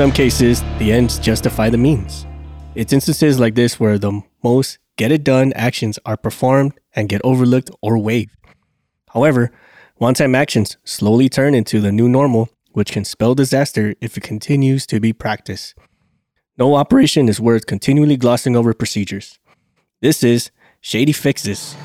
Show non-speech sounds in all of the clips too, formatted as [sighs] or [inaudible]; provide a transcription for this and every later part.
some cases, the ends justify the means. It's instances like this where the most get it done actions are performed and get overlooked or waived. However, one time actions slowly turn into the new normal, which can spell disaster if it continues to be practiced. No operation is worth continually glossing over procedures. This is Shady Fixes.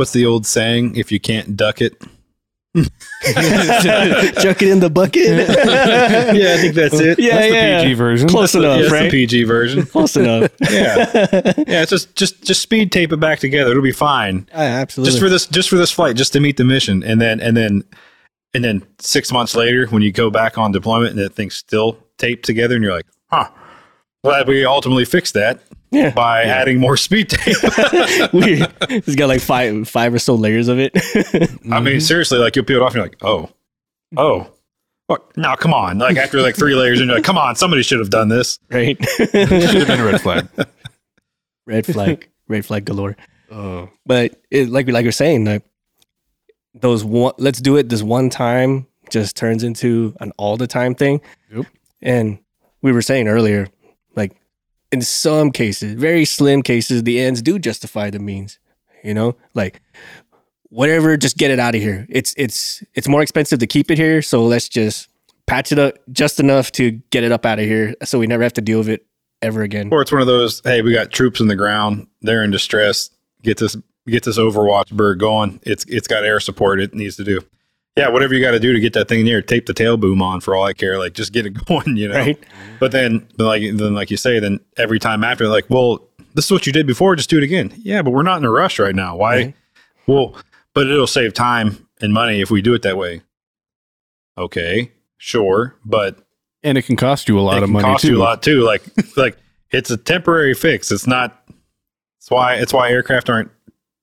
What's the old saying? If you can't duck it, [laughs] Chuck it in the bucket. [laughs] yeah, I think that's it. yeah, That's the yeah. PG version. Close Yeah, enough, it's the right? PG version. Close enough. [laughs] Yeah, yeah. It's just just just speed tape it back together. It'll be fine. absolutely. Just for this, just for this flight, just to meet the mission, and then and then and then six months later, when you go back on deployment and that thing's still taped together, and you're like, huh. Glad we ultimately fixed that Yeah. by adding more speed tape. [laughs] Weird. It's got like five five or so layers of it. I mean, mm-hmm. seriously, like you'll peel it off and you're like, oh, oh, what? No, come on. Like after like three layers, and you're like, come on, somebody should have done this. right? Should have been a red flag. [laughs] red flag, red flag galore. Oh. But it, like like you're saying, like those one, let's do it this one time just turns into an all the time thing. Yep. And we were saying earlier, like in some cases, very slim cases, the ends do justify the means. You know, like whatever, just get it out of here. It's it's it's more expensive to keep it here, so let's just patch it up just enough to get it up out of here, so we never have to deal with it ever again. Or it's one of those, hey, we got troops in the ground, they're in distress. Get this get this Overwatch bird going. It's it's got air support it needs to do. Yeah, whatever you got to do to get that thing in the tape the tail boom on for all I care. Like just get it [laughs] going, you know. Right. But then, but like then, like you say, then every time after, like, well, this is what you did before. Just do it again. Yeah, but we're not in a rush right now. Why? Right. Well, but it'll save time and money if we do it that way. Okay, sure, but And it can cost you a lot of money cost too. you a lot too. Like, [laughs] like it's a temporary fix. It's not. It's why it's why aircraft aren't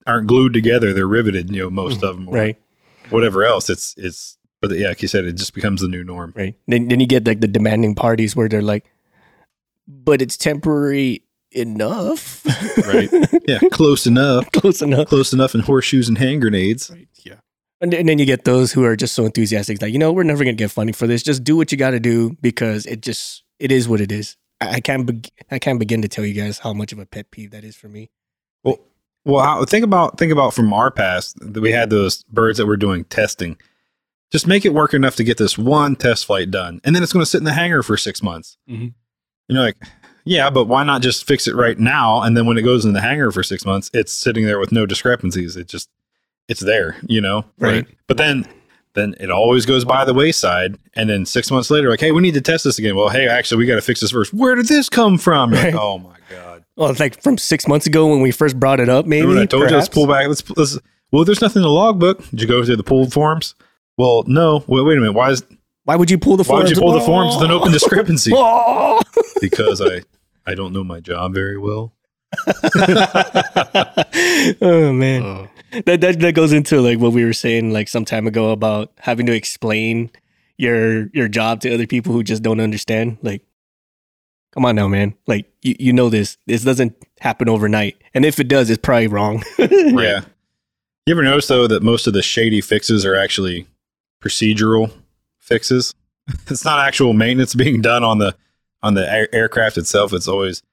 aren't glued together. They're riveted. You know, most mm. of them. Right. Whatever else, it's it's. But yeah, like you said, it just becomes the new norm. Right. Then then you get like the demanding parties where they're like, but it's temporary enough. Right. Yeah, [laughs] close enough. Close enough. Close enough in horseshoes and hand grenades. Yeah. And, then- and then you get those who are just so enthusiastic, like, you know, we're never gonna get funding for this. Just do what you gotta do because it just it is what it is. I, I can't be- I can't begin to tell you guys how much of a pet peeve that is for me. Well, well, how, think about think about from our past that we had those birds that were doing testing. Just make it work enough to get this one test flight done, and then it's going to sit in the hangar for six months. Mhm. You're like, yeah, but why not just fix it right now? And then when it goes in the hangar for six months, it's sitting there with no discrepancies. It just it's there, you know. Right. But then then it always goes by the wayside, and then six months later, like, hey, we need to test this again. Well, hey, actually, we got to fix this first. Where did this come from? You're like, oh my god. Well, it's like from six months ago when we first brought it up, maybe. Remember when I told you let's pull back. Let's, let's. Well, there's nothing in the logbook. Did you go through the pulled forms? Well, no. Wait, wait a minute. Why is Why would you pull the why forms? would you pull the forms with an open [laughs] discrepancy? Oh! because I I don't know my job very well. [laughs] oh man. Oh. that, that that goes into like what we were saying like some time ago about having to explain your your job to other people who just don't understand like come on now man like you, you know this this doesn't happen overnight and if it does it's probably wrong [laughs] Yeah. You ever notice though that most of the shady fixes are actually procedural fixes? [laughs] it's not actual maintenance being done on the on the air- aircraft itself. It's always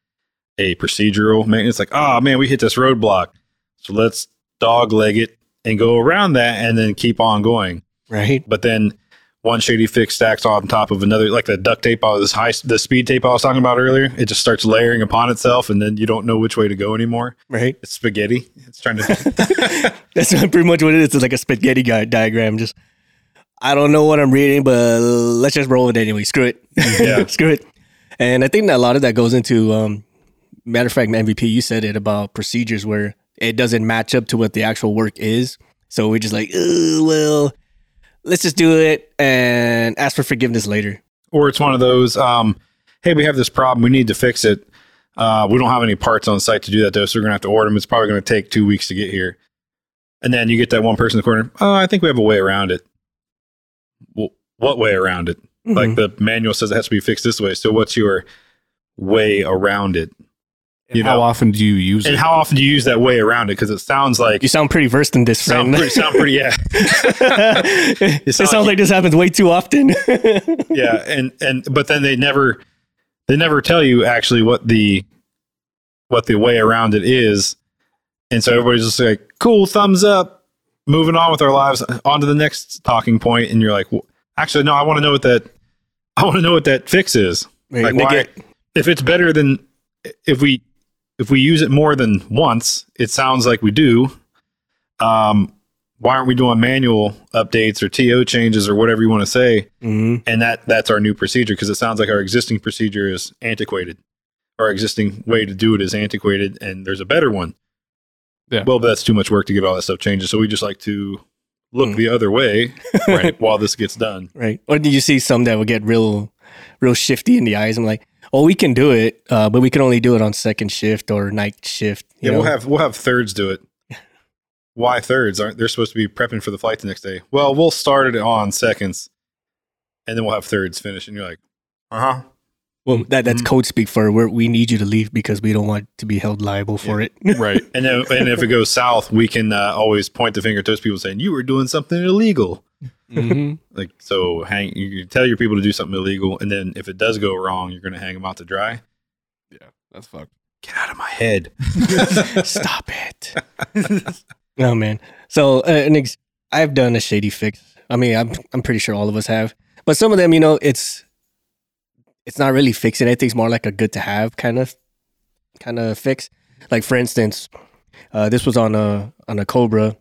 a procedural maintenance. Like, oh man, we hit this roadblock, so let's dog leg it and go around that, and then keep on going. right But then one shady fix stacks on top of another, like the duct tape, I was high, the speed tape I was talking about earlier. It just starts layering upon itself, and then you don't know which way to go anymore. right It's spaghetti. It's trying to. [laughs] [laughs] that's pretty much what it is it's like a spaghetti guy diagram just i don't know what i'm reading but let's just roll it anyway screw it Yeah. [laughs] screw it and i think that a lot of that goes into um matter of fact mvp you said it about procedures where it doesn't match up to what the actual work is so we're just like "Ugh, well let's just do it and ask for forgiveness later or it's one of those. Um, hey, we have this problem. We need to fix it. Uh, we don't have any parts on site to do that though, so we're gonna have to order them. It's probably gonna take two weeks to get here. And then you get that one person in the corner. Oh, I think we have a way around it. Well, what way around it? Like Mhm. the manual says it has to be fixed this way. So what's your way around it? You How know, often do you use and it? how often do you use that way around it? Because it sounds like You sound pretty versed in this, sound friend. pretty, sound pretty yeah, [laughs] it sound sounds like- like this happens way too often. [laughs] yeah, and and but then they never they never tell you actually what the what the way around it is, and so everybody's just like, "Cool, thumbs up." Moving on with our lives, on to the next talking point, and you're like, well, "Actually, no, I want to know what that I want to know what that fix is." Right, like why get- if it's better than if we if we use it more than once it sounds like we do um why aren't we doing manual updates or to changes or whatever you want to say Mhm. and that that's our new procedure because it sounds like our existing procedure is antiquated our existing way to do it is antiquated and there's a better one Yeah. well that's too much work to get all that stuff changed so we just like to look Mm. the other way [laughs] right while this gets done right? Or did you see some that would get real, real shifty in the eyes? I'm like, oh, we can do it, uh, but we can only do it on second shift or night shift. you Yeah, know? we'll have we'll have thirds do it. [laughs] Why thirds? Aren't they're supposed to be prepping for the flight the next day? Well, we'll start it on seconds, and then we'll have thirds finish. And you're like, uh huh. well, that that's Mhm. code speak for where we need you to leave because we don't want to be held liable for it. [laughs] right. And then and if it goes south, we can uh, always point the finger at those people saying you were doing something illegal. Mhm. [laughs] Like so, hang you you tell your people to do something illegal, and then if it does go wrong, you're going to hang them out to dry. Yeah, that's fucked. Get out of my head. [laughs] Stop it. [laughs] oh man. So uh, an ex- I've done a shady fix. I mean, I'm I'm pretty sure all of us have. But some of them, you know, it's it's not really fixing anything. It's more like a good to have kind of kind of fix. Like for instance, uh, this was on a on a Cobra.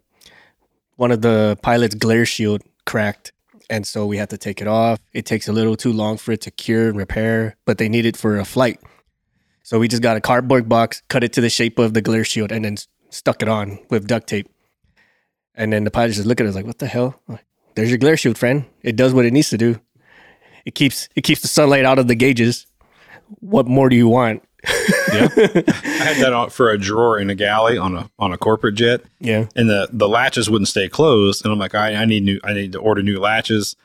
One of the pilot's glare shield cracked, and so we had to take it off. It takes a little too long for it to cure and repair, but they need it for a flight. So we just got a cardboard box, cut it to the shape of the glare shield, and then stuck it on with duct tape. And then the pilot just look at us like, "What the hell? There's your glare shield, friend. It does what it needs to do. It keeps it keeps the sunlight out of the gauges. What more do you want?" Yeah. [laughs] I had that for a drawer in a galley on a on a corporate jet. yeah. and the the latches wouldn't stay closed. And i'm like i, I need new i need to order new latches.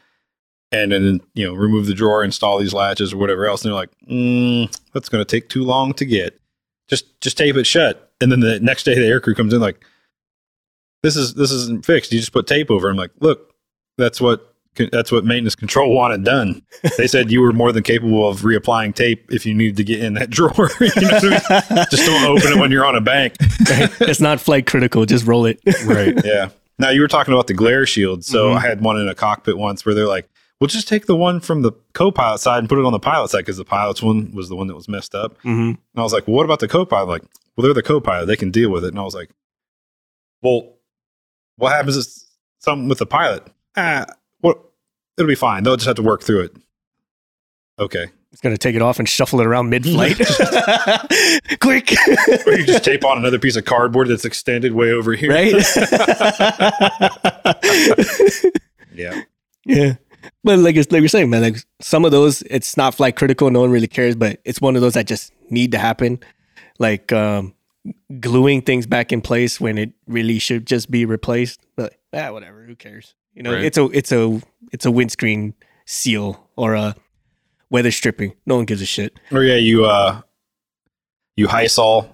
And then you know remove the drawer install these latches or whatever else. And they're like mm, that's going to take too long to get. Just just tape it shut. And then the next day the aircrew comes in like this is this isn't fixed. You just put tape over. I'm like look that's what that's what maintenance control wanted done they said you were more than capable of reapplying tape if you needed to get in that [laughs] drawer [laughs] You know what I mean? just don't open it when you're on a bank [laughs] it's not flight critical. Just roll it. Right. yeah. Now you were talking about the glare shield. So Mhm. I had one in a cockpit once where they're like, "We'll just take the one from the co-pilot side and put it on the pilot side because the pilot's one was the one that was messed up." hmm And I was like, well, "What about the co-pilot?" Like, well, they're the co-pilot; they can deal with it. And I was like, "Well, what happens if something with the pilot? Ah, what? It'll be fine. They'll just have to work through it." Okay. It's gonna take it off and shuffle it around mid-flight. [laughs] [laughs] Quick, Or you just tape on another piece of cardboard that's extended way over here. right? [laughs] Yeah. Yeah. But like like you're saying, man, like some of those it's not flight critical, no one really cares, but it's one of those that just need to happen. Like um gluing things back in place when it really should just be replaced. But ah, whatever, who cares? You know, Right. it's a it's a it's a windscreen seal or a weather stripping. No one gives a shit. Or yeah, you uh you Hysol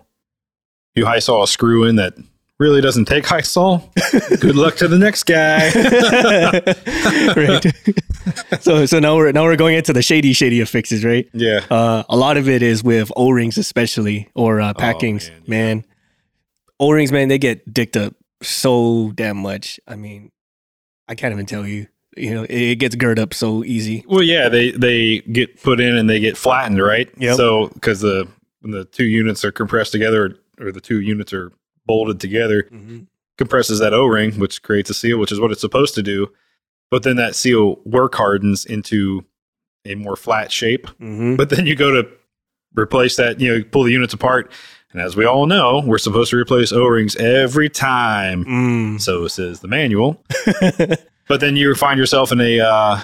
you Hysol a screw in that really doesn't take Hysol. [laughs] Good luck to the next guy. [laughs] right. so so now we're now we're going into the shady shady affixes, right? yeah. Uh, a lot of it is with O rings, especially or uh, packings. man, man, yeah. O rings, man, they get dicked up so damn much. I mean, I can't even tell you. You know, it, it gets girt up so easy. Well, yeah, they they get put in and they get flattened, right? Yeah. So because the when the two units are compressed together, or the two units are bolted together, compresses that O ring, which creates a seal, which is what it's supposed to do. But then that seal work hardens into a more flat shape. Mm-hmm. But then you go to replace that, you know, you pull the units apart. And as we all know, we're supposed to replace O rings every time. Mm. So says the manual. [laughs] But then you find yourself in a uh,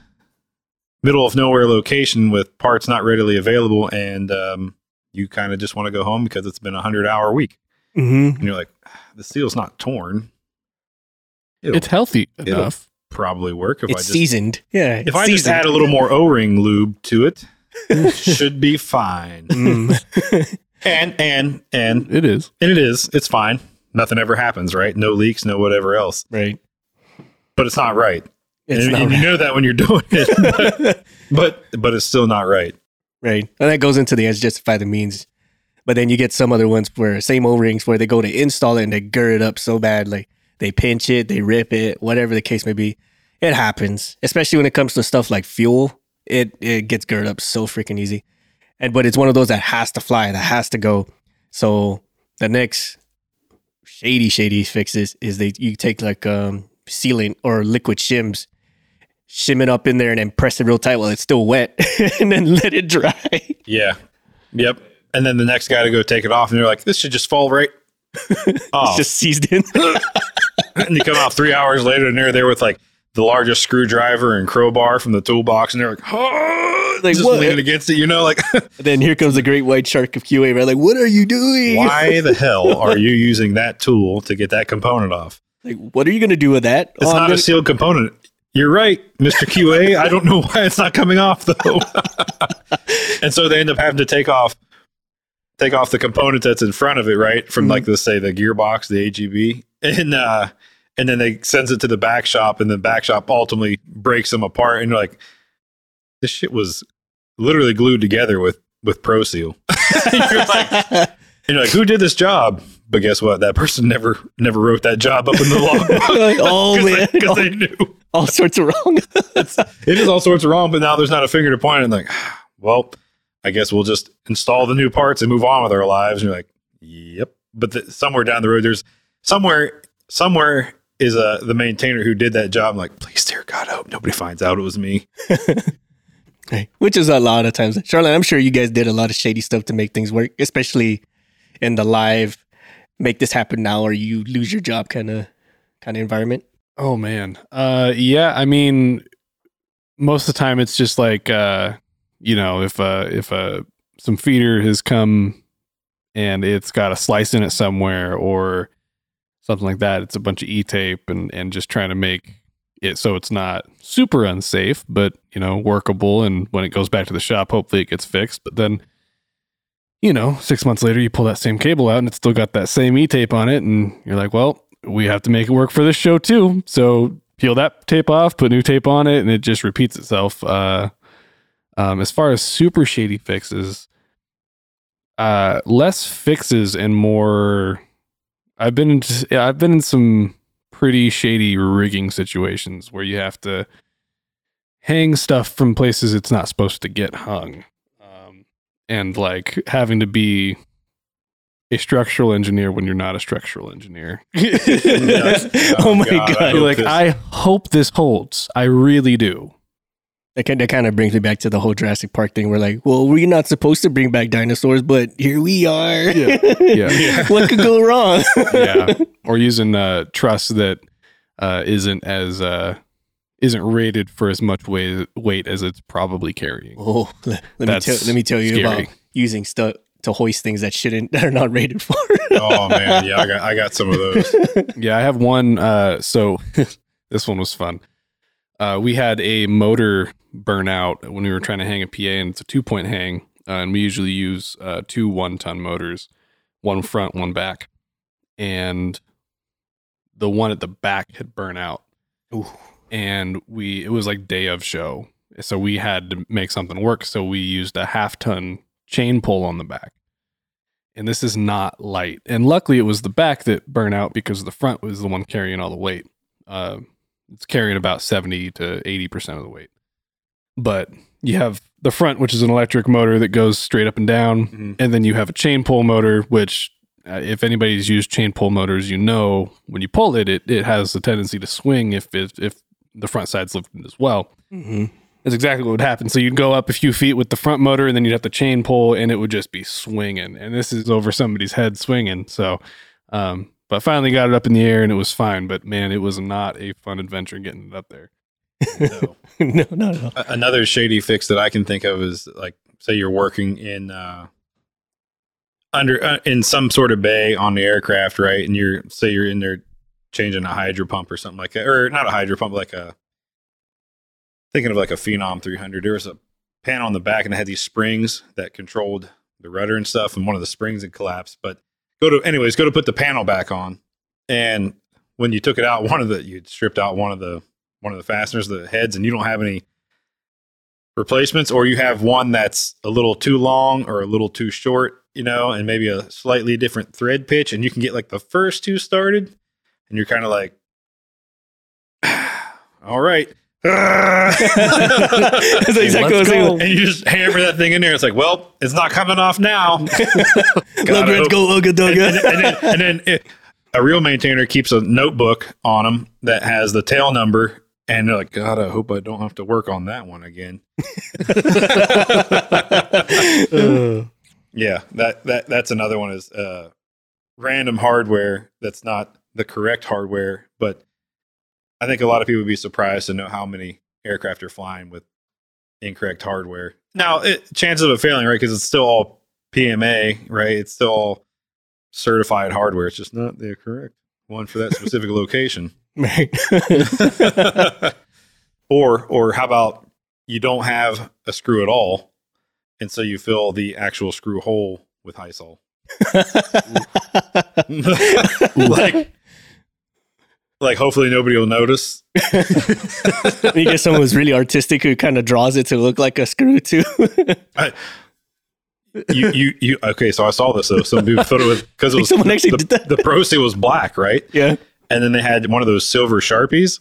middle of nowhere location with parts not readily available. And um, you kind of just want to go home because it's been a 100 hour week. hmm And you're like, "Ah, the seal's not torn. It'll It's healthy enough. probably work if I just seasoned. Yeah. if I just add a little more O-ring lube to it, [laughs] should be fine. Mm. [laughs] and and and It is. and it is. It's fine. Nothing ever happens, right? No leaks, no whatever else. right. But it's not right. It's and, not and right. you know that when you're [laughs] doing it, [laughs] but but it's still not right. Right. And that goes into the ends justify the means. But then you get some other ones where same O rings where they go to install it and they gird it up so bad, like they pinch it, they rip it, whatever the case may be. It happens, especially when it comes to stuff like fuel. It it gets girded up so freaking easy, and but it's one of those that has to fly, that has to go. So the next shady shady fixes is they you take like um sealant or liquid shims, shim it up in there and then press it real tight while it's still wet, [laughs] and then let it dry. Yeah. Yep. And then the next guy to go take it off, and they're like, "This should just fall right." Oh, [laughs] It's just seized in. [laughs] and you come out three hours later, and they're there with like the largest screwdriver and crowbar from the toolbox, and they're like, "Oh," Like, just what? leaning against it. You know, like, [laughs] then here comes the great white shark of QA. Right? Like, what are you doing? why [laughs] the hell are you using that tool to get that component off? Like, what are you gonna do with that? It's Oh, not gonna- a sealed component. You're right, Mr. QA. I don't know why it's not coming off though. [laughs] and so they end up having to take off take off the component that's in front of it, right? From like let's say the gearbox, the AGB. And uh and then they sends it to the back shop and the back shop ultimately breaks them apart and you're like this shit was literally glued together with with Pro Seal. [laughs] you're like and you're like, who did this job? But guess what? That person never never wrote that job up in the logbook. [laughs] Like, oh [laughs] man, because all, they knew all sorts of wrong. it is all sorts of wrong, but now there's not a finger to point. And like, [sighs] well, I guess we'll just install the new parts and move on with our lives. And you're like, yep. But the, somewhere down the road, there's somewhere, somewhere is uh, the maintainer who did that job. I'm like, please, dear God, I hope nobody finds out it was me. [laughs] Right. Which is a lot of times. Charlotte, I'm sure you guys did a lot of shady stuff to make things work, especially in the live make this happen now or you lose your job kind of kind of environment. Oh man. Uh yeah, I mean most of the time it's just like uh you know, if uh if uh some feeder has come and it's got a slice in it somewhere or something like that, it's a bunch of E-tape and and just trying to make it so it's not super unsafe, but you know, workable and when it goes back to the shop, hopefully it gets fixed. But then you know, six months later, you pull that same cable out and it's still got that same E tape on it. And you're like, well, we have to make it work for this show too. So peel that tape off, put new tape on it, and it just repeats itself. Uh, um, as far as super shady fixes, uh, less fixes and more. I've been in, yeah, I've been in some pretty shady rigging situations where you have to hang stuff from places it's not supposed to get hung um, and like having to be a structural engineer when you're not a structural engineer. [laughs] oh my God, god. like, this- I hope this holds. I really do. That kind, that kind of brings me back to the whole Jurassic Park thing. We're like, well, we're not supposed to bring back dinosaurs, but here we are. Yeah. [laughs] Yeah. [laughs] what could go wrong? yeah. Or using uh, truss that uh, isn't as uh, isn't rated for as much weight weight as it's probably carrying. Oh, [laughs] let, let me tell let me tell you scary. about using stuff to hoist things that shouldn't that are not rated for. oh man, yeah, I got I got some of those. Yeah, I have one. Uh, so this one was fun. Uh, we had a motor burn out when we were trying to hang a PA, and it's a two point hang. Uh, and we usually use uh, two one ton motors, one front, one back. And the one at the back had burnt out. Ooh. And we, it was like day of show. So we had to make something work. So we used a half ton chain pull on the back. And this is not light. And luckily it was the back that burned out because the front was the one carrying all the weight. Uh, it's carrying about 70 to 80% of the weight. But you have the front, which is an electric motor that goes straight up and down. Mhm. And then you have a chain pull motor, which, uh, if anybody's used chain pull motors, you know when you pull it, it, it has a tendency to swing if, it, if the front side's lifted as well. hmm That's exactly what would happen. So you'd go up a few feet with the front motor, and then you'd have to chain pull, and it would just be swinging. And this is over somebody's head swinging. So, um, but finally got it up in the air, and it was fine. But man, it was not a fun adventure getting it up there. No. [laughs] no, not at all. Another shady fix that I can think of is like, say you're working in uh, under uh, in some sort of bay on the aircraft, right? And you're say you're in there changing a hydro pump or something like that, or not a hydro pump, like a thinking of like a Phenom 300. There was a panel on the back and it had these springs that controlled the rudder and stuff, and one of the springs had collapsed. But go to anyways, go to put the panel back on, and when you took it out, [laughs] one of the you stripped out one of the one of the fasteners, the heads, and you don't have any replacements, or you have one that's a little too long or a little too short, you know, and maybe a slightly different thread pitch, and you can get like the first two started, and you're kind of like, [sighs] all right. That's exactly what Let's go. and you just hammer that thing in there. It's like, well, it's not coming off now. Let's [laughs] Gotta go, Ooga and, Dooga. and, and then, and then it, a real maintainer keeps a notebook on them that has the tail number, and they're like, God, I hope I don't have to work on that one again. Uh, [laughs] Yeah, that that that's another one is uh, random hardware that's not the correct hardware, but I think a lot of people would be surprised to know how many aircraft are flying with incorrect hardware. Now, it, chances of it failing, right? Because it's still all PMA, right? It's still all certified hardware. It's just not the correct one for that specific location. [laughs] right. [laughs] or or how about you don't have a screw at all, and so you fill the actual screw hole with Hysol. [laughs] like, like hopefully nobody will notice. [laughs] you get someone who's really artistic who kind of draws it to look like a screw too. [laughs] You, you, you. Okay, so I saw this though. Some people thought it was because it [laughs] was someone actually the, did that. the Pro Seal was black, right? yeah. And then they had one of those silver sharpies.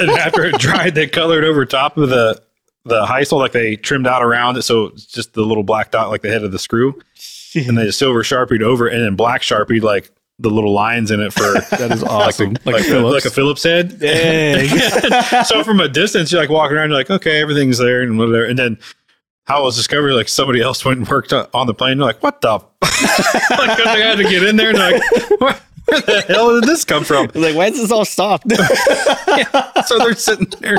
and after it dried, they colored over top of the the Hysol, like they trimmed out around it, so it's just the little black dot, like the head of the screw. and they silver sharpied over it, and then black sharpied like the little lines in it for [laughs] That is awesome. like, Like, like, a, Phillips. like a Phillips head. Dang. [laughs] so from a distance, you're like walking around, you're like, okay, everything's there and whatever. And then how it was discovered, like somebody else went and worked on the plane. You're like, what the? f-" [laughs] like 'cause they had to get in there and like, where, where the hell did this come from? like, why is this all soft? so they're sitting there.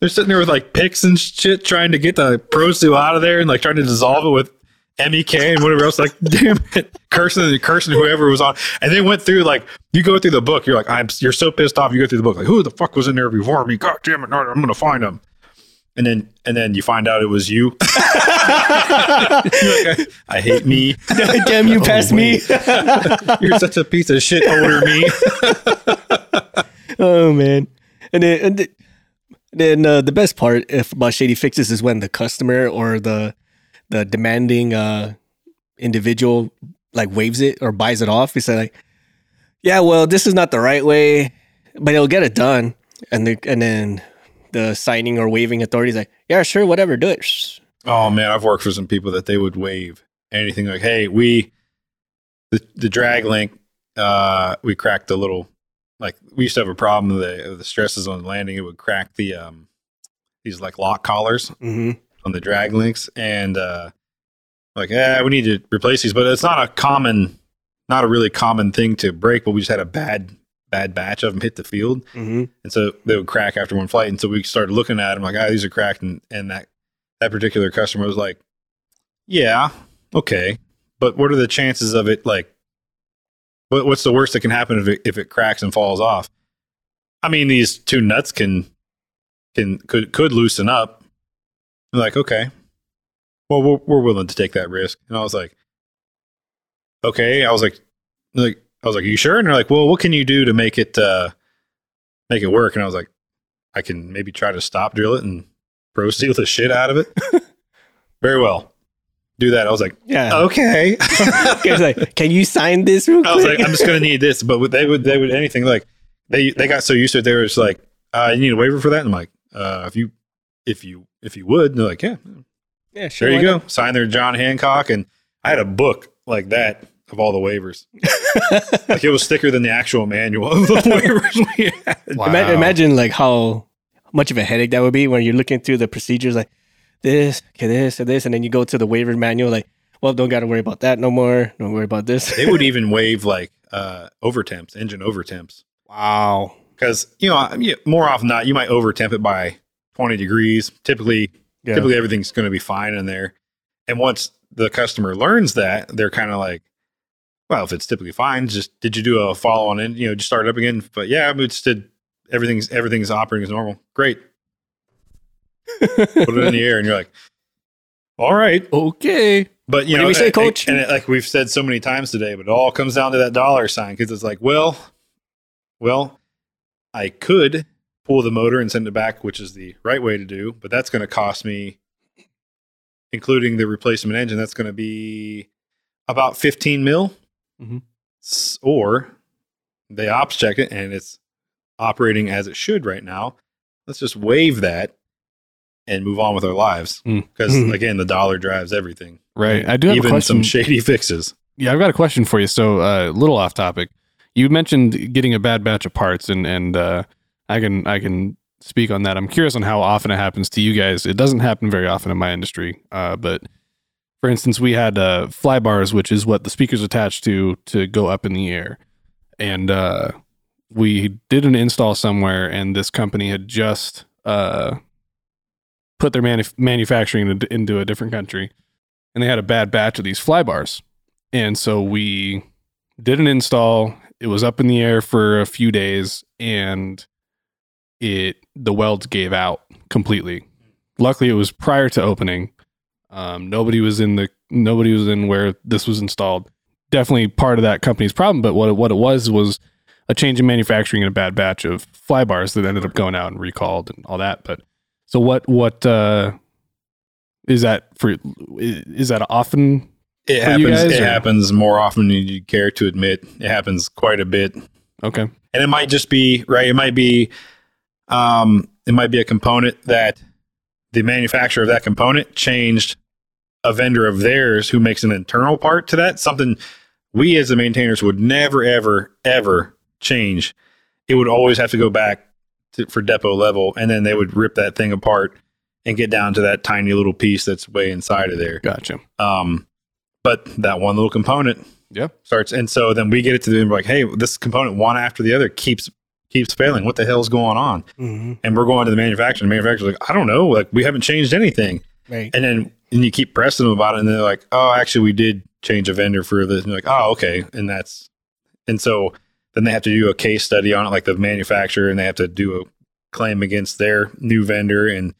They're sitting there with like picks and shit, trying to get the Pro Seal out of there and like trying to dissolve it with MEK and whatever else. Like, [laughs] damn it, cursing and cursing whoever was on. And they went through like you go through the book. You're like, I'm. You're so pissed off. You go through the book like, who the fuck was in there before me? God damn it, I'm gonna find them. And then and then you find out it was you. [laughs] Like, I, I hate me. [laughs] Damn you, past me. You're such a piece of shit, older me. oh man. And then, and then uh, the best part if about shady fixes is when the customer or the the demanding uh, individual like waives it or buys it off. He said like, "Yeah, well, this is not the right way, but he'll get it done." And the, and then the signing or waiving authority's like, "Yeah, sure, whatever, do it." Oh man, I've worked for some people that they would waive anything like, "Hey, we the the drag link, uh, we cracked the little like we used to have a problem with the the stresses on landing. It would crack the um these like lock collars hmm on the drag links, and uh, like, yeah, we need to replace these, but it's not a common, not a really common thing to break. But we just had a bad bad batch of them hit the field, hmm and so they would crack after one flight. And so we started looking at them like, ah, these are cracked. And, and that, that particular customer was like, yeah, okay. But what are the chances of it? Like, what, what's the worst that can happen if it, if it cracks and falls off? I mean, these two nuts can, can, could, could loosen up. Like, okay, well, we're, we're willing to take that risk. And I was like, okay. I was like, like, I was like, are you sure? And they're like, well, what can you do to make it, uh, make it work? And I was like, I can maybe try to stop drill it and pro seal the shit out of it. [laughs] Very well. Do that. I was like, Yeah. okay. [laughs] Like, "Can you sign this real quick?" I was like, I'm just gonna need this. But they would they would anything like they they got so used to it. They were just like, uh, you need a waiver for that. And I'm like, uh, if you if you if you would, and they're like, yeah, yeah, sure. there you why go. Sign their John Hancock, and I had a book like that of all the waivers. [laughs] like it was thicker than the actual manual of the [laughs] waivers we had. Wow. Ima- imagine like how much of a headache that would be when you're looking through the procedures like this, okay, this, and this, and then you go to the waiver manual like, well, don't got to worry about that no more. Don't worry about this. They would [laughs] even waive like uh, over temps, engine over temps. wow. because you know more often than not you might over temp it by 20 degrees typically Yeah. typically everything's going to be fine in there and once the customer learns that they're kind of like well if it's typically fine just did you do a follow on and you know just start it up again but yeah we just did everything's everything's operating as normal great put it in the air and you're like all right okay. But you What know, we say, Coach? And, it, like we've said so many times today, but it all comes down to that dollar sign because it's like, well, well, I could pull the motor and send it back, which is the right way to do, but that's going to cost me, including the replacement engine, that's going to be about fifteen mil. Mhm. Or they ops check it and it's operating as it should right now. Let's just waive that and move on with our lives Mm. [laughs] because Mhm. again, the dollar drives everything Right. I do have a even question. some shady [laughs] fixes. Yeah, I've got a question for you. So, a uh, little off topic. You mentioned getting a bad batch of parts, and and uh, I can I can speak on that. I'm curious on how often it happens to you guys. It doesn't happen very often in my industry, uh, but for instance, we had uh, fly bars, which is what the speakers attached to to go up in the air, and uh, we did an install somewhere, and this company had just uh, put their manuf- manufacturing into, into a different country, and they had a bad batch of these fly bars. And so we did an install. It was up in the air for a few days and it the welds gave out completely. Luckily it was prior to opening. Um, nobody was in the nobody was in where this was installed. Definitely part of that company's problem, but what it, what it was was a change in manufacturing and a bad batch of fly bars that ended up going out and recalled and all that. But so what what uh is that for is that often It happens. guys, it or- happens more often than you care to admit. It happens quite a bit, okay and it might just be right. It might be, um, it might be a component that the manufacturer of that component changed a vendor of theirs who makes an internal part to that. Something we as the maintainers would never, ever, ever change. It would always have to go back to, for depot level, and then they would rip that thing apart and get down to that tiny little piece that's way inside of there. gotcha Um, but that one little component Yep. starts, and so then we get it to them like, hey, this component one after the other keeps keeps failing. What the hell's going on? hmm And we're going to the manufacturer. The manufacturer's like, I don't know, like we haven't changed anything. Right. And then and you keep pressing them about it, and they're like, oh, actually, we did change a vendor for this. And you're like, oh, okay, and that's and so then they have to do a case study on it, like the manufacturer, and they have to do a claim against their new vendor and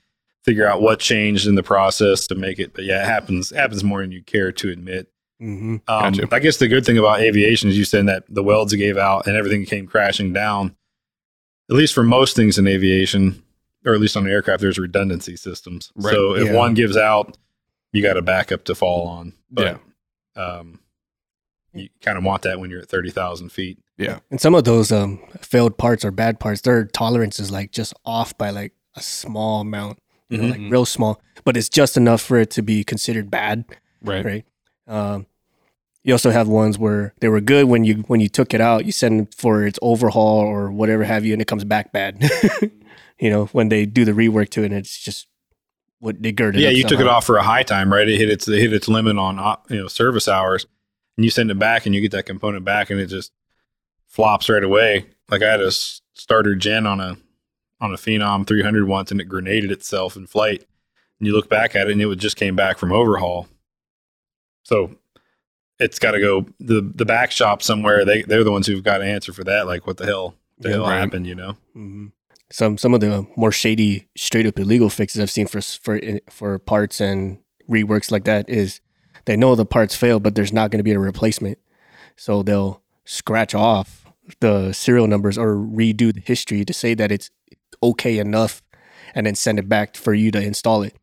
figure out what changed in the process to make it. But yeah, it happens it happens more than you care to admit. hmm Um, Gotcha. I guess the good thing about aviation is you said that the welds gave out and everything came crashing down. At least for most things in aviation, or at least on the aircraft, there's redundancy systems. Right. So if Yeah. one gives out, you got a backup to fall on. But um, you kind of want that when you're at thirty thousand feet. Yeah. And some of those um failed parts or bad parts, their tolerance is like just off by like a small amount, you know, like real small, but it's just enough for it to be considered bad. Right. Right. Um, you also have ones where they were good when you when you took it out, you send it for its overhaul or whatever have you, and it comes back bad. [laughs] you know, when they do the rework to it, and it's just what they girded. yeah, up you took it off for a high time, right? It hit its it hit its limit on you know service hours, and you send it back, and you get that component back, and it just flops right away. Like I had a starter gen on a on a Phenom 300 once, and it grenaded itself in flight. And you look back at it, and it just came back from overhaul. So it's got to go the the back shop somewhere. They they're the ones who've got to answer for that. Like what the hell the Yeah, hell right. happened? You know? hmm Some some of the more shady, straight up illegal fixes I've seen for for for parts and reworks like that is they know the parts failed, but there's not going to be a replacement, so they'll scratch off the serial numbers or redo the history to say that it's okay enough, and then send it back for you to install it.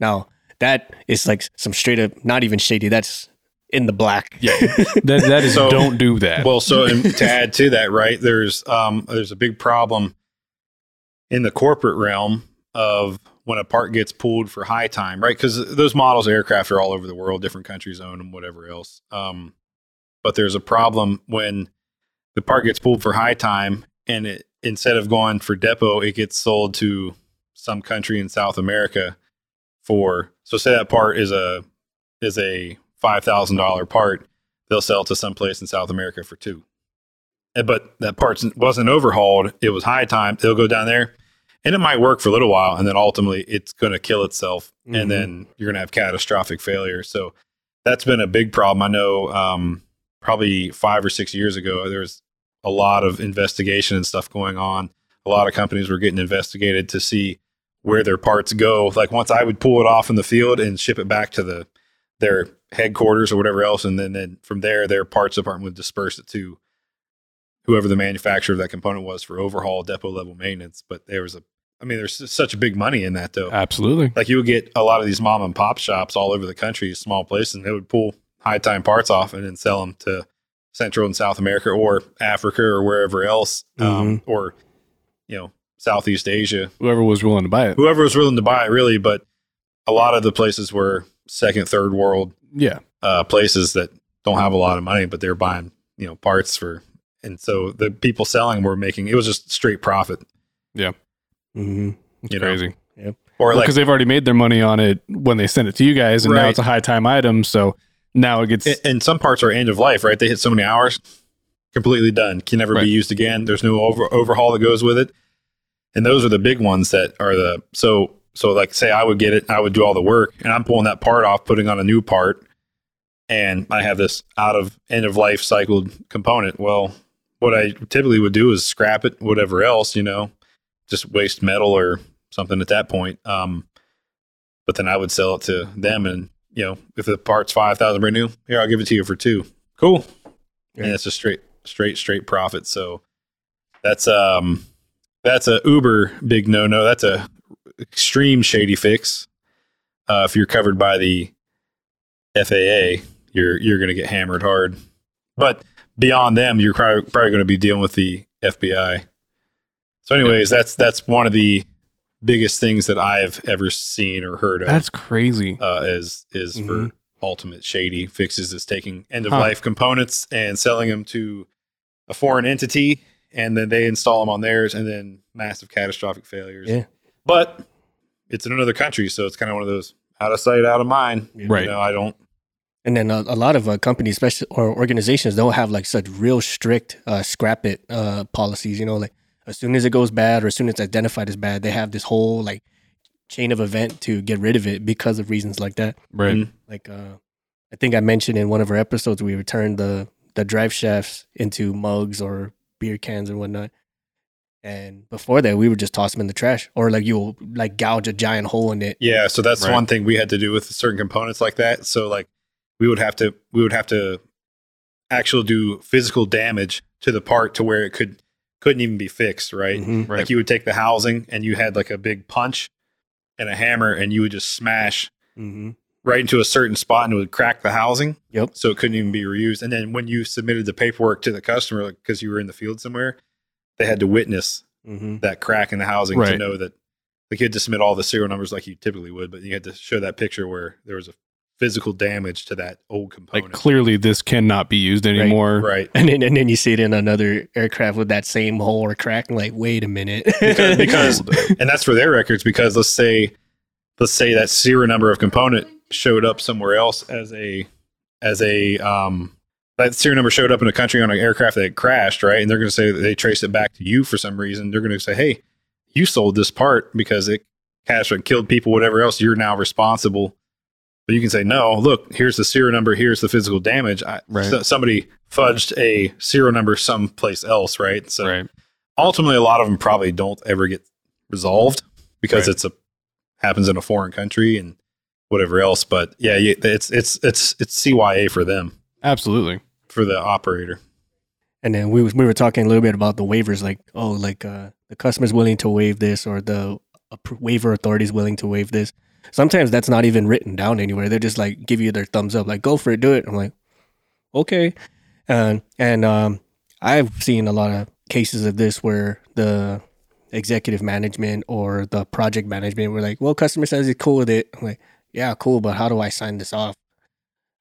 Now that is like some straight up, not even shady. That's in the black. Yeah. [laughs] That that is So- don't do that. Well, so and to add to that, right? There's um there's a big problem in the corporate realm of when a part gets pulled for high time, right? Because those models of aircraft are all over the world, different countries own them, whatever else. Um, but there's a problem when the part gets pulled for high time, and it instead of going for depot, it gets sold to some country in South America for. So say that part is a is a five thousand dollar part they'll sell to some place in South America for two. But that part wasn't overhauled. It was high time. They'll go down there and it might work for a little while. And then ultimately it's going to kill itself. Mhm. And then you're going to have catastrophic failure. So that's been a big problem. I know um, probably five or six years ago, there was a lot of investigation and stuff going on. A lot of companies were getting investigated to see where their parts go. Like once I would pull it off in the field and ship it back to the their headquarters or whatever else, and then, then from there, their parts department would disperse it to whoever the manufacturer of that component was for overhaul, depot level maintenance. But there was a, I mean, there's such a big money in that though. Absolutely. Like you would get a lot of these mom and pop shops all over the country, small places, and they would pull high time parts off and then sell them to Central and South America or Africa or wherever else, um, or you know Southeast Asia, Whoever was willing to buy it. whoever was willing to buy it, really. But a lot of the places were second, third world Yeah. uh, places that don't have a lot of money, but they're buying you know parts for, and so the people selling were making it was just straight profit, hmm It's You know, crazy. or like Because they've already made their money on it when they sent it to you guys, and now it's a high time item. So now it gets. and- and some parts are end of life, right? They hit so many hours, completely done, can never Right. be used again. There's no over, overhaul that goes with it, and those are the big ones that are the so so like say I would get it, I would do all the work, and I'm pulling that part off, putting on a new part, and I have this out of end of life cycled component. Well, what I typically would do is scrap it, whatever else, you know, just waste metal or something at that point. Um, but then I would sell it to them, and you know, if the part's five thousand brand new, here I'll give it to you for two. Cool, Yeah. and it's a straight, straight, straight profit. So that's um, that's a uber big no no. That's a extreme shady fix. Uh, if you're covered by the FAA, you're you're going to get hammered hard. But beyond them, you're probably, probably going to be dealing with the FBI. So, anyways, that's that's one of the biggest things that I've ever seen or heard of that's crazy. uh, is is Mhm. for ultimate shady fixes is taking end of Huh. life components and selling them to a foreign entity, and then they install them on theirs, and then massive catastrophic failures. Yeah. But it's in another country, so it's kind of one of those out of sight, out of mind. Right. You know, I don't. And then a, a lot of uh, companies, especially or organizations, they'll have like such real strict uh, scrap it uh, policies. You know, like as soon as it goes bad or as soon as it's identified as bad, they have this whole like chain of event to get rid of it because of reasons like that. Right. Mm. Like uh, I think I mentioned in one of our episodes, we returned the the drive shafts into mugs or beer cans and whatnot. And before that, we would just toss them in the trash, or like you'll like gouge a giant hole in it. Yeah, so that's Right. one thing we had to do with certain components like that. So like we would have to we would have to actually do physical damage to the part to where it could couldn't even be fixed, right? Mhm. Right. Like you would take the housing and you had like a big punch and a hammer and you would just smash Mhm. right into a certain spot and it would crack the housing. Yep. So it couldn't even be reused. And then when you submitted the paperwork to the customer because you were in the field somewhere, they had to witness Mhm. that crack in the housing to know that like you had to submit all the serial numbers like you typically would, but you had to show that picture where there was a physical damage to that old component. Like component. clearly, this cannot be used anymore. right. And then, and then you see it in another aircraft with that same hole or crack. and like, wait a minute. [laughs] Because, because and that's for their records because let's say let's say that serial number of component showed up somewhere else as a as a um that serial number showed up in a country on an aircraft that crashed, right? And they're going to say they trace it back to you for some reason. They're going to say, "Hey, you sold this part because it crashed and killed people, whatever else. You're now responsible." But you can say, "No, look, here's the serial number. Here's the physical damage. I, Right. so- somebody fudged a serial number someplace else, right?" So Right. ultimately, a lot of them probably don't ever get resolved because Right. it's a happens in a foreign country and whatever else. But yeah, it's it's it's it's CYA for them Absolutely. For the operator. And then we was, we were talking a little bit about the waivers, like oh, like uh, the customer's willing to waive this, or the waiver authority is willing to waive this. Sometimes that's not even written down anywhere. They just like give you their thumbs up, like go for it, do it. I'm like, okay, and and um, I've seen a lot of cases of this where the executive management or the project management were like, well, customer says he's cool with it. I'm like, yeah, cool, but how do I sign this off?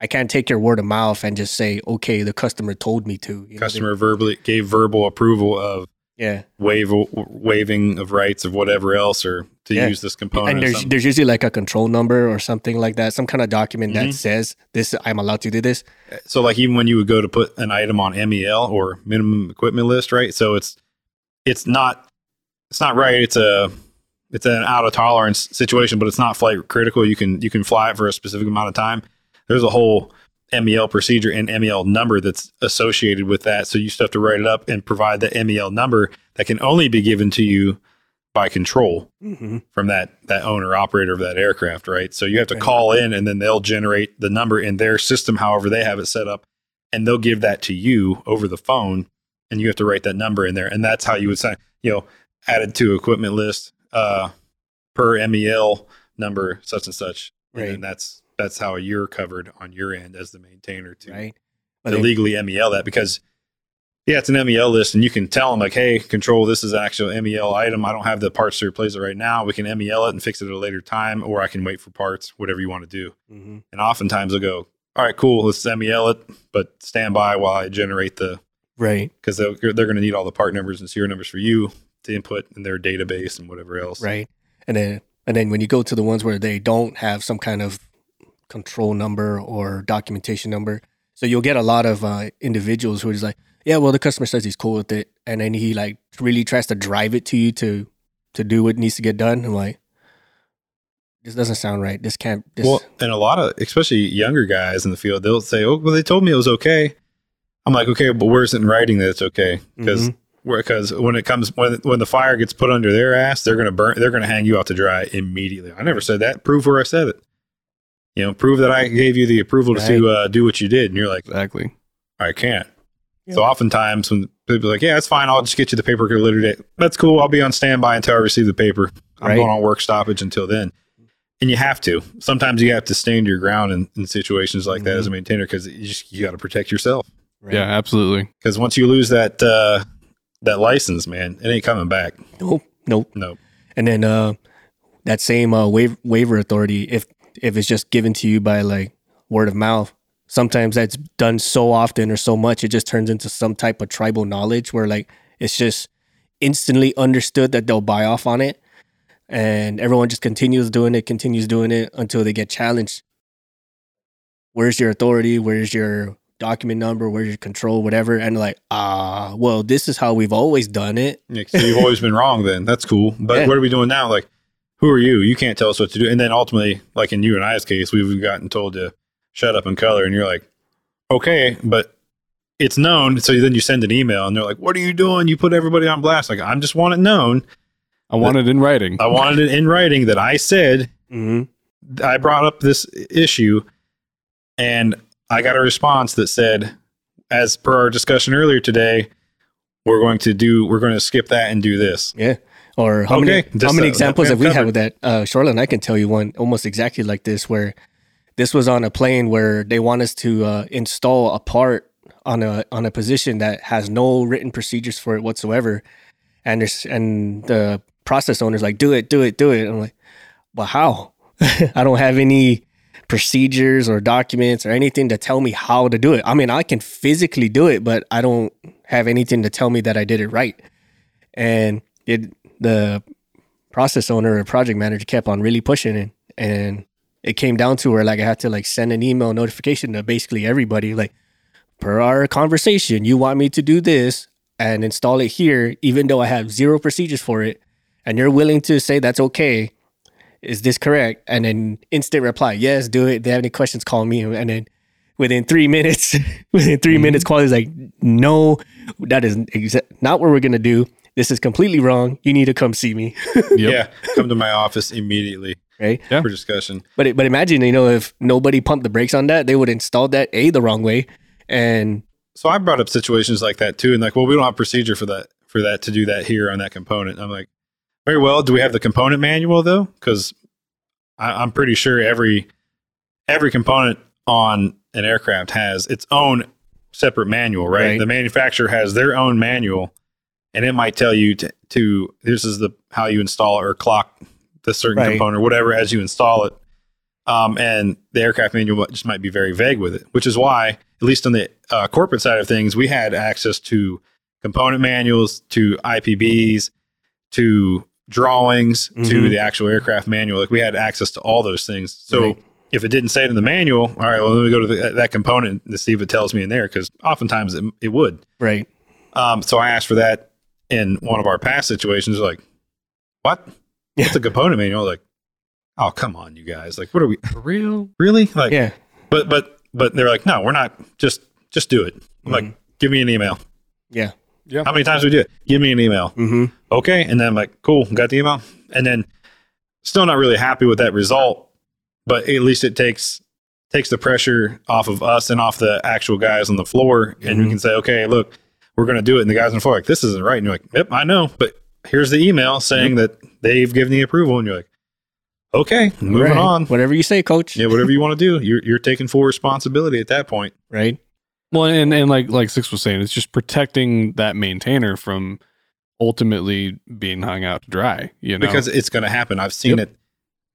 I can't take your word of mouth and just say, okay, the customer told me to. You know, they- Customer verbally gave verbal approval of yeah. waive waiving of rights of whatever else or to Yeah. use this component. and there's there's usually like a control number or something like that, some kind of document Mhm. that says this I'm allowed to do this. so like even when you would go to put an item on MEL or minimum equipment list, right? So it's it's not it's not right. It's a it's an out of tolerance situation, but it's not flight critical. You can you can fly it for a specific amount of time. There's a whole MEL procedure and MEL number that's associated with that. So you still have to write it up and provide the MEL number that can only be given to you by control hmm from that that owner operator of that aircraft, right? So you have to call in and then they'll generate the number in their system, however they have it set up, and they'll give that to you over the phone, and you have to write that number in there, and that's how you would sign. You know, added to equipment list uh, per MEL number such and such, Right. and that's that's how you're covered on your end as the maintainer to Right. to then- legally MEL that because yeah, it's an MEL list, and you can tell them like, "Hey, control, this is an actual MEL item. I don't have the parts to replace it right now. We can MEL it and fix it at a later time, or I can wait for parts, whatever you want to do." Mhm. And oftentimes they'll go, "All right, cool, let's MEL it, but stand by while I generate the Right. because they're they're going to need all the part numbers and serial numbers for you to input in their database and whatever else." Right. And then and then when you go to the ones where they don't have some kind of control number or documentation number, so you'll get a lot of uh, individuals who are just like, yeah, well, the customer says he's cool with it, and then he like really tries to drive it to you to to do what needs to get done. I'm like, this doesn't sound right. This can't. This, Well, and a lot of, especially younger guys in the field, they'll say, "Oh, well, they told me it was okay." I'm like, "Okay, but where's it in writing that it's okay?" Because Mhm. because when it comes when when the fire gets put under their ass, they're gonna burn. They're gonna hang you out to dry immediately. I never said that. Prove where I said it. You know, prove that I gave you the approval to uh, do what you did, and you're like, Exactly. I can't. Yeah. So oftentimes when people are like, "Yeah, it's fine. I'll just get you the paperwork at a later date." That's cool. I'll be on standby until I receive the paper. I'm Right. going on work stoppage until then. And you have to. Sometimes you have to stand your ground in, in situations like that as a Mm-hmm. maintainer because you just you got to protect yourself. right. Yeah, absolutely. Because once you lose that uh, that license, man, it ain't coming back. Nope. Nope. No. And then uh, that same uh, waiver, waiver authority, if if it's just given to you by like word of mouth, sometimes that's done so often or so much, it just turns into some type of tribal knowledge where like it's just instantly understood that they'll buy off on it, and everyone just continues doing it, continues doing it until they get challenged. Where's your authority? Where's your document number? Where's your control? Whatever, and like, ah, well, this is how we've always done it. Yeah, So you've always been wrong. Then that's cool. But Yeah. what are we doing now? Like, who are you? You can't tell us what to do. And then ultimately, like in you and I's case, we've gotten told to shut up and color, and you're like, okay, but it's known. So then you send an email, and they're like, "What are you doing? You put everybody on blast." Like, I'm just want it known. I want it in writing. I wanted it in writing that I said Mm-hmm. I brought up this issue, and I got a response that said, as per our discussion earlier today, we're going to do, we're going to skip that and do this. Yeah. Or how Okay, many just, how many uh, examples have we had with that? Uh Charlotte, I can tell you one almost exactly like this where this was on a plane where they want us to uh, install a part on a on a position that has no written procedures for it whatsoever. And there's and the process owner's like, do it, do it, do it. I'm like, well, how? [laughs] I don't have any procedures or documents or anything to tell me how to do it. I mean, I can physically do it, but I don't have anything to tell me that I did it right. And it the process owner or project manager kept on really pushing it. And it came down to where like I had to like send an email notification to basically everybody like per our conversation you want me to do this and install it here even though I have zero procedures for it and you're willing to say that's okay. Is this correct? And then instant reply yes do it. If they have any questions call me. And then within three minutes [laughs] within 3 mm-hmm. minutes call is like no that is exa- not what we're gonna do this is completely wrong you need to come see me [laughs] Yep. Yeah. Come to my office immediately right Yeah. for discussion. But it- but imagine, you know, if nobody pumped the brakes on that, they would install that a the wrong way, and So I brought up situations like that too. And like, well, we don't have procedure for that, for that to do that here on that component. I'm like, very well. Do we have the component manual though? Cause I'm pretty sure every, every component on an aircraft has its own separate manual, right? Right. The manufacturer has their own manual and it might tell you to, to this is the, how you install or clock the certain Right. component or whatever as you install it. Um, and the aircraft manual just might be very vague with it, which is why, at least on the uh, corporate side of things, we had access to component manuals, to IPBs, to drawings, to Mhm. the actual aircraft manual. Like we had access to all those things. So Right. if it didn't say it in the manual, all right, well, let me go to the, that component to see if it tells me in there, because oftentimes it, it would. right, Um, so I asked for that in one of our past situations. Like, what? Yeah. What's a component manual? Like, oh, come on, you guys. Like, what are we For real? really? Like, yeah, but but but they're like, no, we're not. Just just do it. I'm like, give me an email. yeah, Yeah. How many times do we do it? Give me an email. Mm-hmm. Okay. And then I'm like, cool, got the email. And then still not really happy with that result, but at least it takes takes the pressure off of us and off the actual guys on the floor. And we Mhm. can say, okay, look, we're going to do it. And the guys on the floor are like, this isn't right. And you're like, yep, I know. But here's the email saying that they've given the approval. And you're like, okay, moving on. Whatever you say, coach. Yeah, whatever you want to do. You're, you're taking full responsibility at that point. Right. Well, and and like like Six was saying, it's just protecting that maintainer from ultimately being hung out to dry. You know, Because it's going to happen. I've seen Yep. it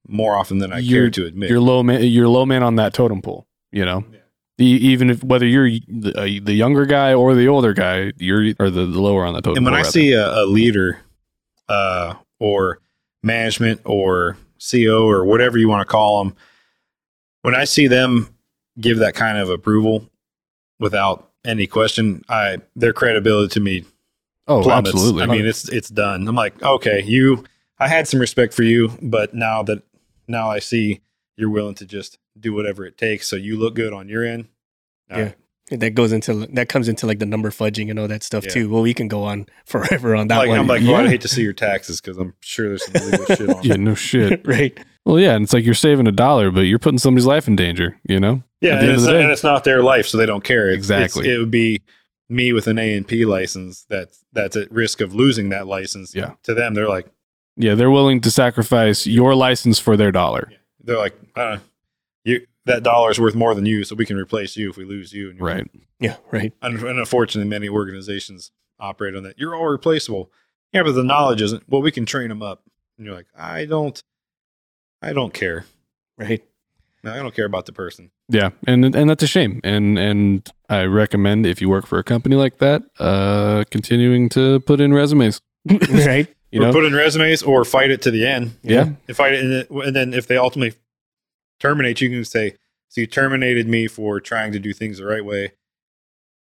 more often than I You're- care to admit. you're low man, you're low man on that totem pole. You know, Yeah. Even if whether you're the, uh, the younger guy or the older guy, you're or the, the lower on the totem. and when I rather. see a, a leader uh, or management or CO or whatever you want to call them, when I see them give that kind of approval without any question, I their credibility to me oh, plummets. absolutely. I mean, it's it's done. I'm like, okay, you. I had some respect for you, but now that now I see you're willing to just do whatever it takes, so you look good on your end. All Yeah. right. That goes into that comes into like the number fudging and all that stuff Yeah. too. Well, we can go on [laughs] forever on that Like, one. I'm like, well, I'd hate to see your taxes because I'm sure there's some illegal [laughs] shit on. yeah, no shit. [laughs] right. Well, yeah, and it's like you're saving a dollar, but you're putting somebody's life in danger. You know, Yeah, and it's, not, and it's not their life, so they don't care. It's- it's- Exactly. it would be me with an A and P license that's that's at risk of losing that license. Yeah. To them, they're like yeah, they're willing to sacrifice your license for their dollar. they're like, uh, you that dollar is worth more than you, so we can replace you if we lose you. And you're Right. Yeah. Right. And, and unfortunately, many organizations operate on that. You're all replaceable. Yeah, but the knowledge isn't. Well, we can train them up. And you're like, I don't, I don't care. Right. No, I don't care about the person. Yeah, and and that's a shame. And and I recommend if you work for a company like that, uh, continuing to put in resumes. [laughs] right. You or know, put in resumes or fight it to the end. yeah, and fight it, and and then if they ultimately terminate, you can say, "So you terminated me for trying to do things the right way."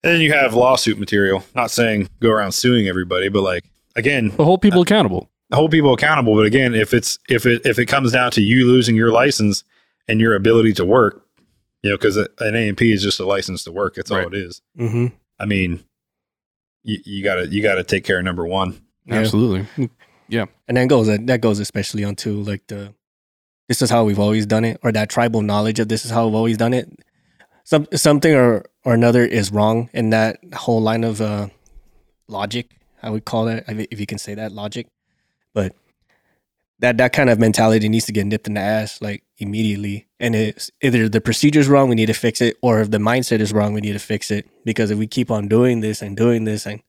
And then you have lawsuit material. Not saying go around suing everybody, but like again, but hold people accountable. hold people accountable. But again, if it's if it if it comes down to you losing your license and your ability to work, you know, because an A and P is just a license to work. That's all it is. Mm-hmm. I mean, you, you gotta you gotta take care of number one. Yeah. Absolutely. Yeah. And then goes that goes especially onto like the this is how we've always done it, or that tribal knowledge of this is how we've always done it. Some something or or another is wrong in that whole line of uh, logic. I would call that if you can say that logic, but that that kind of mentality needs to get nipped in the ass like immediately. And it's either the procedure's wrong, we need to fix it, or if the mindset is wrong, we need to fix it. Because if we keep on doing this and doing this and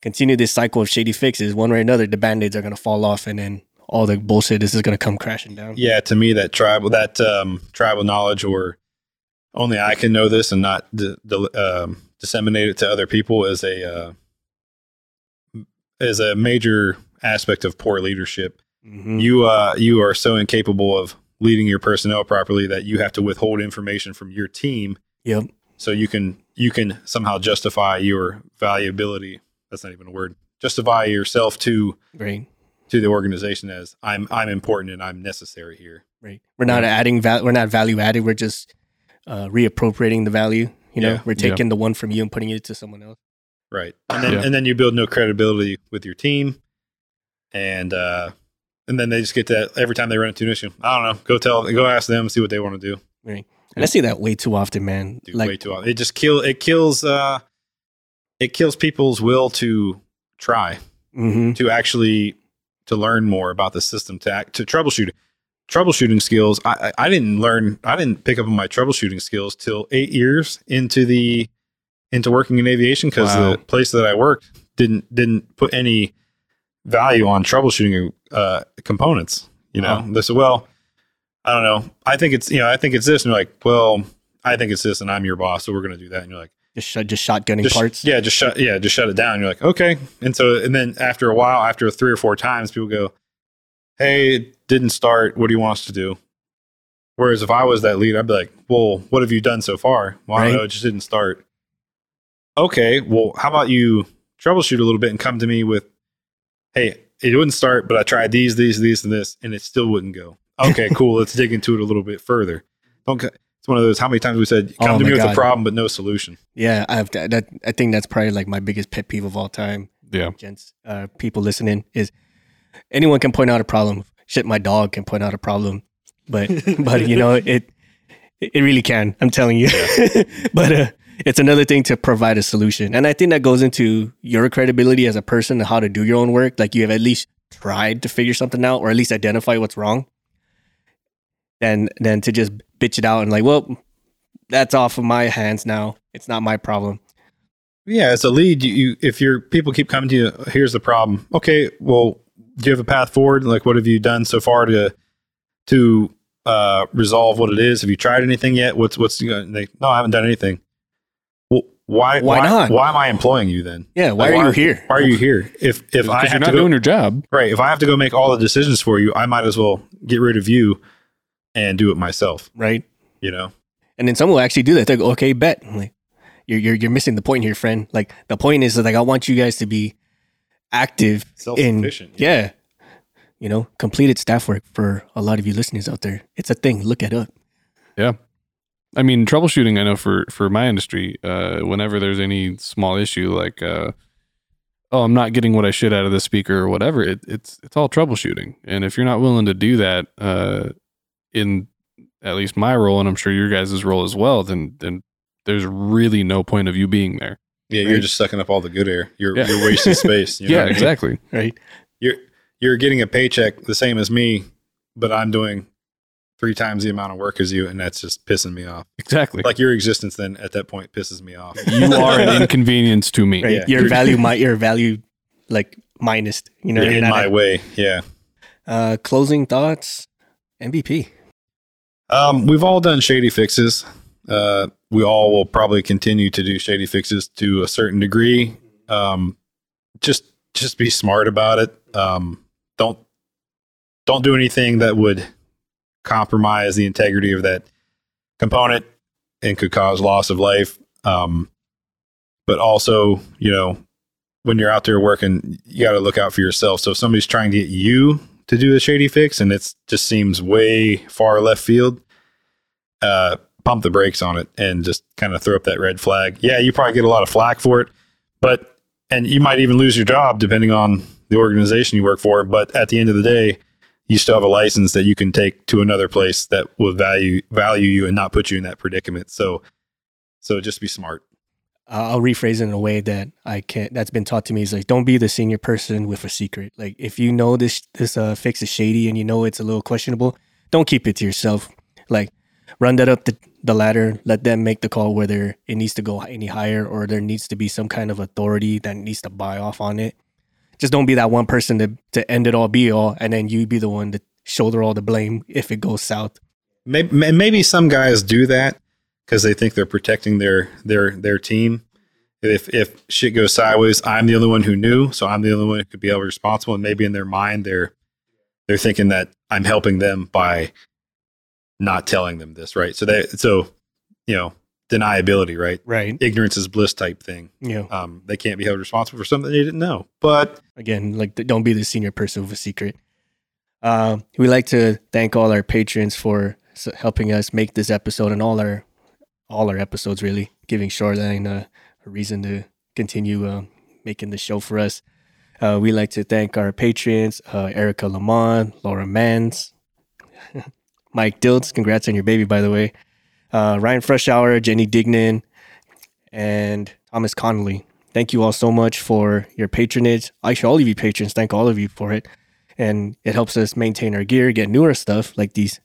continue this cycle of shady fixes, one way or another, the band-aids are gonna fall off and then all the bullshit this is gonna come crashing down. Yeah, to me, that tribal that um, tribal knowledge, or only I can know this and not di- di- um, disseminate it to other people, is a uh, is a major aspect of poor leadership. Mhm. You uh, you are so incapable of leading your personnel properly that you have to withhold information from your team Yep. so you can you can somehow justify your valuability. That's not even a word. Justify yourself to Right. To the organization as I'm I'm important and I'm necessary here. Right. We're not adding value. We're not value added. We're just uh, reappropriating the value. You know, Yeah. we're Yeah. taking the one from you and putting it to someone else. Right. [clears throat] And then Yeah. and then you build no credibility with your team. And uh and then they just get that every time they run into an issue. I don't know. Go tell go ask them, see what they want to do. Right. And I see that way too often, man. Do like way too often. It just kill it kills uh it kills people's will to try, mhm. to actually to learn more about the system, to act to troubleshoot. Troubleshooting skills. I, I didn't learn I didn't pick up on my troubleshooting skills till eight years into the into working in aviation because Wow. the place that I worked didn't didn't put any value on troubleshooting uh, components. You know, Wow. they said, "Well, I don't know. I think it's you know I think it's this," and you're like, "Well, I think it's this, and I'm your boss, so we're going to do that." And you're like, just shut, just shotgunning just, parts. Yeah, just shut. Yeah, just shut it down. You're like, okay. And so, and then after a while, after three or four times, people go, "Hey, it didn't start. What do you want us to do?" Whereas if I was that lead, I'd be like, "Well, what have you done so far?" Well, I know. It just didn't start. Okay. Well, how about you troubleshoot a little bit and come to me with, "Hey, it wouldn't start, but I tried these, these, these, and this, and it still wouldn't go." [laughs] Okay, cool. Let's dig into it a little bit further. Don't. C- It's one of those. How many times we said, "Come Oh to my me with a problem, but no solution." Yeah, I have that, that. I think that's probably like my biggest pet peeve of all time. Yeah. gents, uh, people listening, is anyone can point out a problem. Shit, my dog can point out a problem, but [laughs] but you know it it really can. I'm telling you. [laughs] but uh, it's another thing to provide a solution, and I think that goes into your credibility as a person and how to do your own work. Like you have at least tried to figure something out, or at least identify what's wrong. Than than to just bitch it out and like, well, that's off of my hands now. It's not my problem. Yeah, as a lead, you, you if your people keep coming to you, here's the problem. Okay, well, do you have a path forward? Like, what have you done so far to to uh, resolve what it is? Have you tried anything yet? What's what's you know, they, no, I haven't done anything. Well, why Why not? Why am I employing you then? Yeah, why Like, are you here? Why are you here? If if I Because have you're not to go, doing your job. right, if I have to go make all the decisions for you, I might as well get rid of you and do it myself. Right? You know. And then someone will actually do that. They go, okay, bet. I'm like, you're, you're, you're missing the point here, friend. Like, the point is that, like, I want you guys to be active in, Self-sufficient. yeah, you know, completed staff work for a lot of you listeners out there. It's a thing. Look it up. Yeah. I mean, troubleshooting, I know for, for my industry, uh, whenever there's any small issue, like, uh, oh, I'm not getting what I should out of the speaker or whatever, it, it's, it's all troubleshooting. And if you're not willing to do that, uh, in at least my role, and I'm sure your guys' role as well, then, then there's really no point of you being there. Yeah, you're just sucking up all the good air. You're Yeah. you're wasting space. you [laughs] know yeah, what I mean? exactly. Right? You're you're getting a paycheck the same as me, but I'm doing three times the amount of work as you, and that's just pissing me off. Exactly. Like your existence then at that point pisses me off. you are an [laughs] inconvenience to me. Right? Yeah. Your value, my, your value, like, minus, you know, in my at- way. Yeah. uh, closing thoughts, MVP. Um, we've all done shady fixes. Uh, we all will probably continue to do shady fixes to a certain degree. Um, just just be smart about it. Um, don't don't do anything that would compromise the integrity of that component and could cause loss of life. Um, but also, you know, when you're out there working, you got to look out for yourself. So if somebody's trying to get you to do a shady fix and it just seems way far left field, uh, pump the brakes on it and just kind of throw up that red flag. Yeah, you probably get a lot of flack for it, but and you might even lose your job depending on the organization you work for. But at the end of the day, you still have a license that you can take to another place that will value value you and not put you in that predicament. So, so just be smart. Uh, I'll rephrase it in a way that I can't. That's been taught to me is like, don't be the senior person with a secret. Like, if you know this this uh, fix is shady and you know it's a little questionable, don't keep it to yourself. Like, run that up the, the ladder. Let them make the call whether it needs to go any higher or there needs to be some kind of authority that needs to buy off on it. Just don't be that one person to to end it all, be all, and then you be the one to shoulder all the blame if it goes south. Maybe, maybe some guys do that because they think they're protecting their their their team. If if shit goes sideways, I'm the only one who knew, so I'm the only one who could be held responsible. And maybe in their mind, they're they're thinking that I'm helping them by not telling them this, right? So they so you know deniability, right? Right. Ignorance is bliss type thing. Know, Um, they can't be held responsible for something they didn't know. But again, like don't be the senior person with a secret. Uh, we like to thank all our patrons for helping us make this episode and all our all our episodes. Really giving Shoreline a reason to continue uh, making the show for us. Uh, we like to thank our patrons: uh, Erica Lamont, Laura Mans, [laughs] Mike Diltz. Congrats on your baby, by the way. Uh, Ryan Freshour, Jenny Dignan, and Thomas Connolly thank you all so much for your patronage. Actually, all of you patrons, thank all of you for it, and it helps us maintain our gear, get newer stuff like these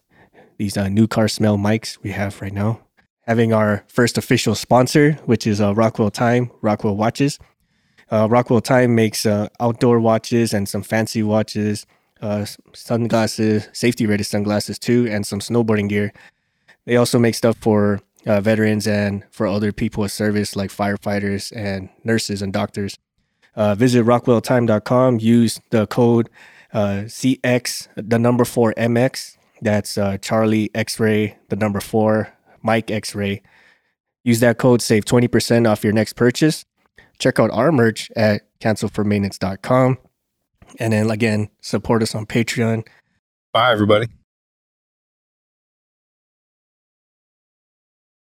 these uh, new car smell mics we have right now. Having our first official sponsor, which is uh, Rockwell Time, Rockwell Watches. Uh, Rockwell Time makes uh, outdoor watches and some fancy watches, uh, sunglasses, safety rated sunglasses too, and some snowboarding gear. They also make stuff for uh, veterans and for other people of service like firefighters and nurses and doctors. Uh, visit rockwelltime.com. Use the code CX, the number four MX. That's Charlie X ray, the number four, Mike X ray. Use that code, save 20% off your next purchase. Check out our merch at cancelformaintenance.com. And then again, support us on Patreon. bye, everybody.